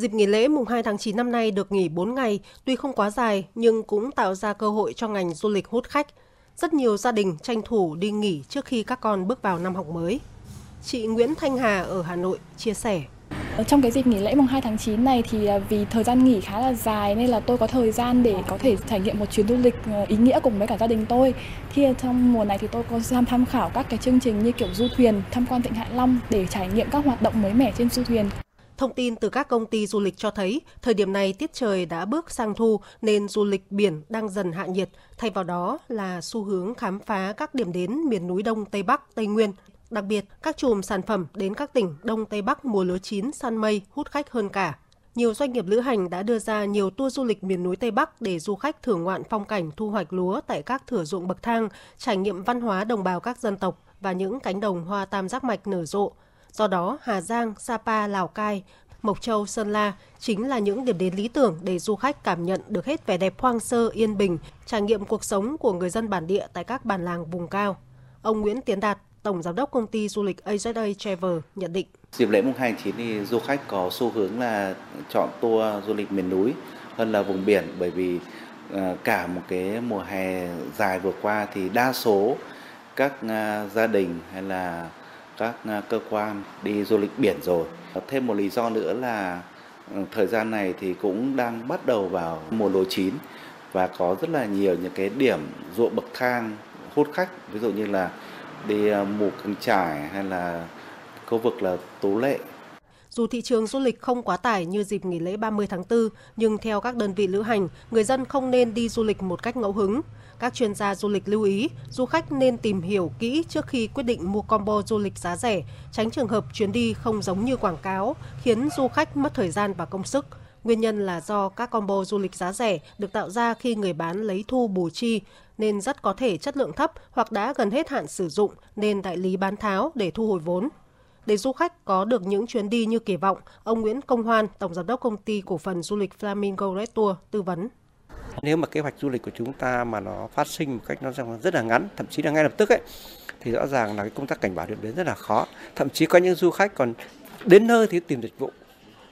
Dịp nghỉ lễ mùng 2 tháng 9 năm nay được nghỉ 4 ngày, tuy không quá dài nhưng cũng tạo ra cơ hội cho ngành du lịch hút khách. Rất nhiều gia đình tranh thủ đi nghỉ trước khi các con bước vào năm học mới. Chị Nguyễn Thanh Hà ở Hà Nội chia sẻ. Trong cái dịp nghỉ lễ mùng 2 tháng 9 này thì à, vì thời gian nghỉ khá là dài nên là tôi có thời gian để có thể trải nghiệm một chuyến du lịch à, ý nghĩa cùng với cả gia đình tôi. Thì trong mùa này thì tôi có tham tham khảo các cái chương trình như kiểu du thuyền, tham quan Vịnh Hạ Long để trải nghiệm các hoạt động mới mẻ trên du thuyền. Thông tin từ các công ty du lịch cho thấy, thời điểm này tiết trời đã bước sang thu nên du lịch biển đang dần hạ nhiệt, thay vào đó là xu hướng khám phá các điểm đến miền núi Đông Tây Bắc, Tây Nguyên. Đặc biệt, các chùm sản phẩm đến các tỉnh Đông Tây Bắc mùa lúa chín săn mây hút khách hơn cả. Nhiều doanh nghiệp lữ hành đã đưa ra nhiều tour du lịch miền núi Tây Bắc để du khách thưởng ngoạn phong cảnh thu hoạch lúa tại các thửa ruộng bậc thang, trải nghiệm văn hóa đồng bào các dân tộc và những cánh đồng hoa tam giác mạch nở rộ. Do đó, Hà Giang, Sapa, Lào Cai Mộc Châu, Sơn La chính là những điểm đến lý tưởng để du khách cảm nhận được hết vẻ đẹp hoang sơ, yên bình, trải nghiệm cuộc sống của người dân bản địa tại các bản làng vùng cao. Ông Nguyễn Tiến Đạt, Tổng Giám đốc Công ty Du lịch AZA Travel nhận định. Dịp lễ mùng 2 chín thì du khách có xu hướng là chọn tour du lịch miền núi hơn là vùng biển bởi vì à, cả một cái mùa hè dài vừa qua thì đa số các à, gia đình hay là các à, cơ quan đi du lịch biển rồi. Thêm một lý do nữa là ừ, thời gian này thì cũng đang bắt đầu vào mùa lúa chín và có rất là nhiều những cái điểm ruộng bậc thang hút khách ví dụ như là đi à, mù căng trải hay là khu vực là tú lệ dù thị trường du lịch không quá tải như dịp nghỉ lễ 30 tháng 4, nhưng theo các đơn vị lữ hành, người dân không nên đi du lịch một cách ngẫu hứng. Các chuyên gia du lịch lưu ý, du khách nên tìm hiểu kỹ trước khi quyết định mua combo du lịch giá rẻ, tránh trường hợp chuyến đi không giống như quảng cáo, khiến du khách mất thời gian và công sức. Nguyên nhân là do các combo du lịch giá rẻ được tạo ra khi người bán lấy thu bù chi, nên rất có thể chất lượng thấp hoặc đã gần hết hạn sử dụng nên đại lý bán tháo để thu hồi vốn. Để du khách có được những chuyến đi như kỳ vọng, ông Nguyễn Công Hoan, Tổng Giám đốc Công ty Cổ phần Du lịch Flamingo Red Tour tư vấn. Nếu mà kế hoạch du lịch của chúng ta mà nó phát sinh một cách nó rất là ngắn, thậm chí là ngay lập tức ấy, thì rõ ràng là cái công tác cảnh báo điểm đến rất là khó. Thậm chí có những du khách còn đến nơi thì tìm dịch vụ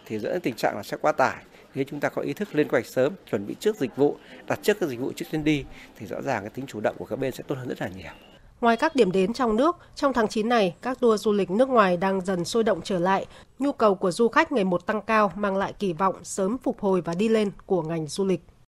thì dẫn đến tình trạng là sẽ quá tải. Nếu chúng ta có ý thức lên kế hoạch sớm, chuẩn bị trước dịch vụ, đặt trước các dịch vụ trước chuyến đi thì rõ ràng cái tính chủ động của các bên sẽ tốt hơn rất là nhiều. Ngoài các điểm đến trong nước, trong tháng 9 này, các tour du lịch nước ngoài đang dần sôi động trở lại. Nhu cầu của du khách ngày một tăng cao mang lại kỳ vọng sớm phục hồi và đi lên của ngành du lịch.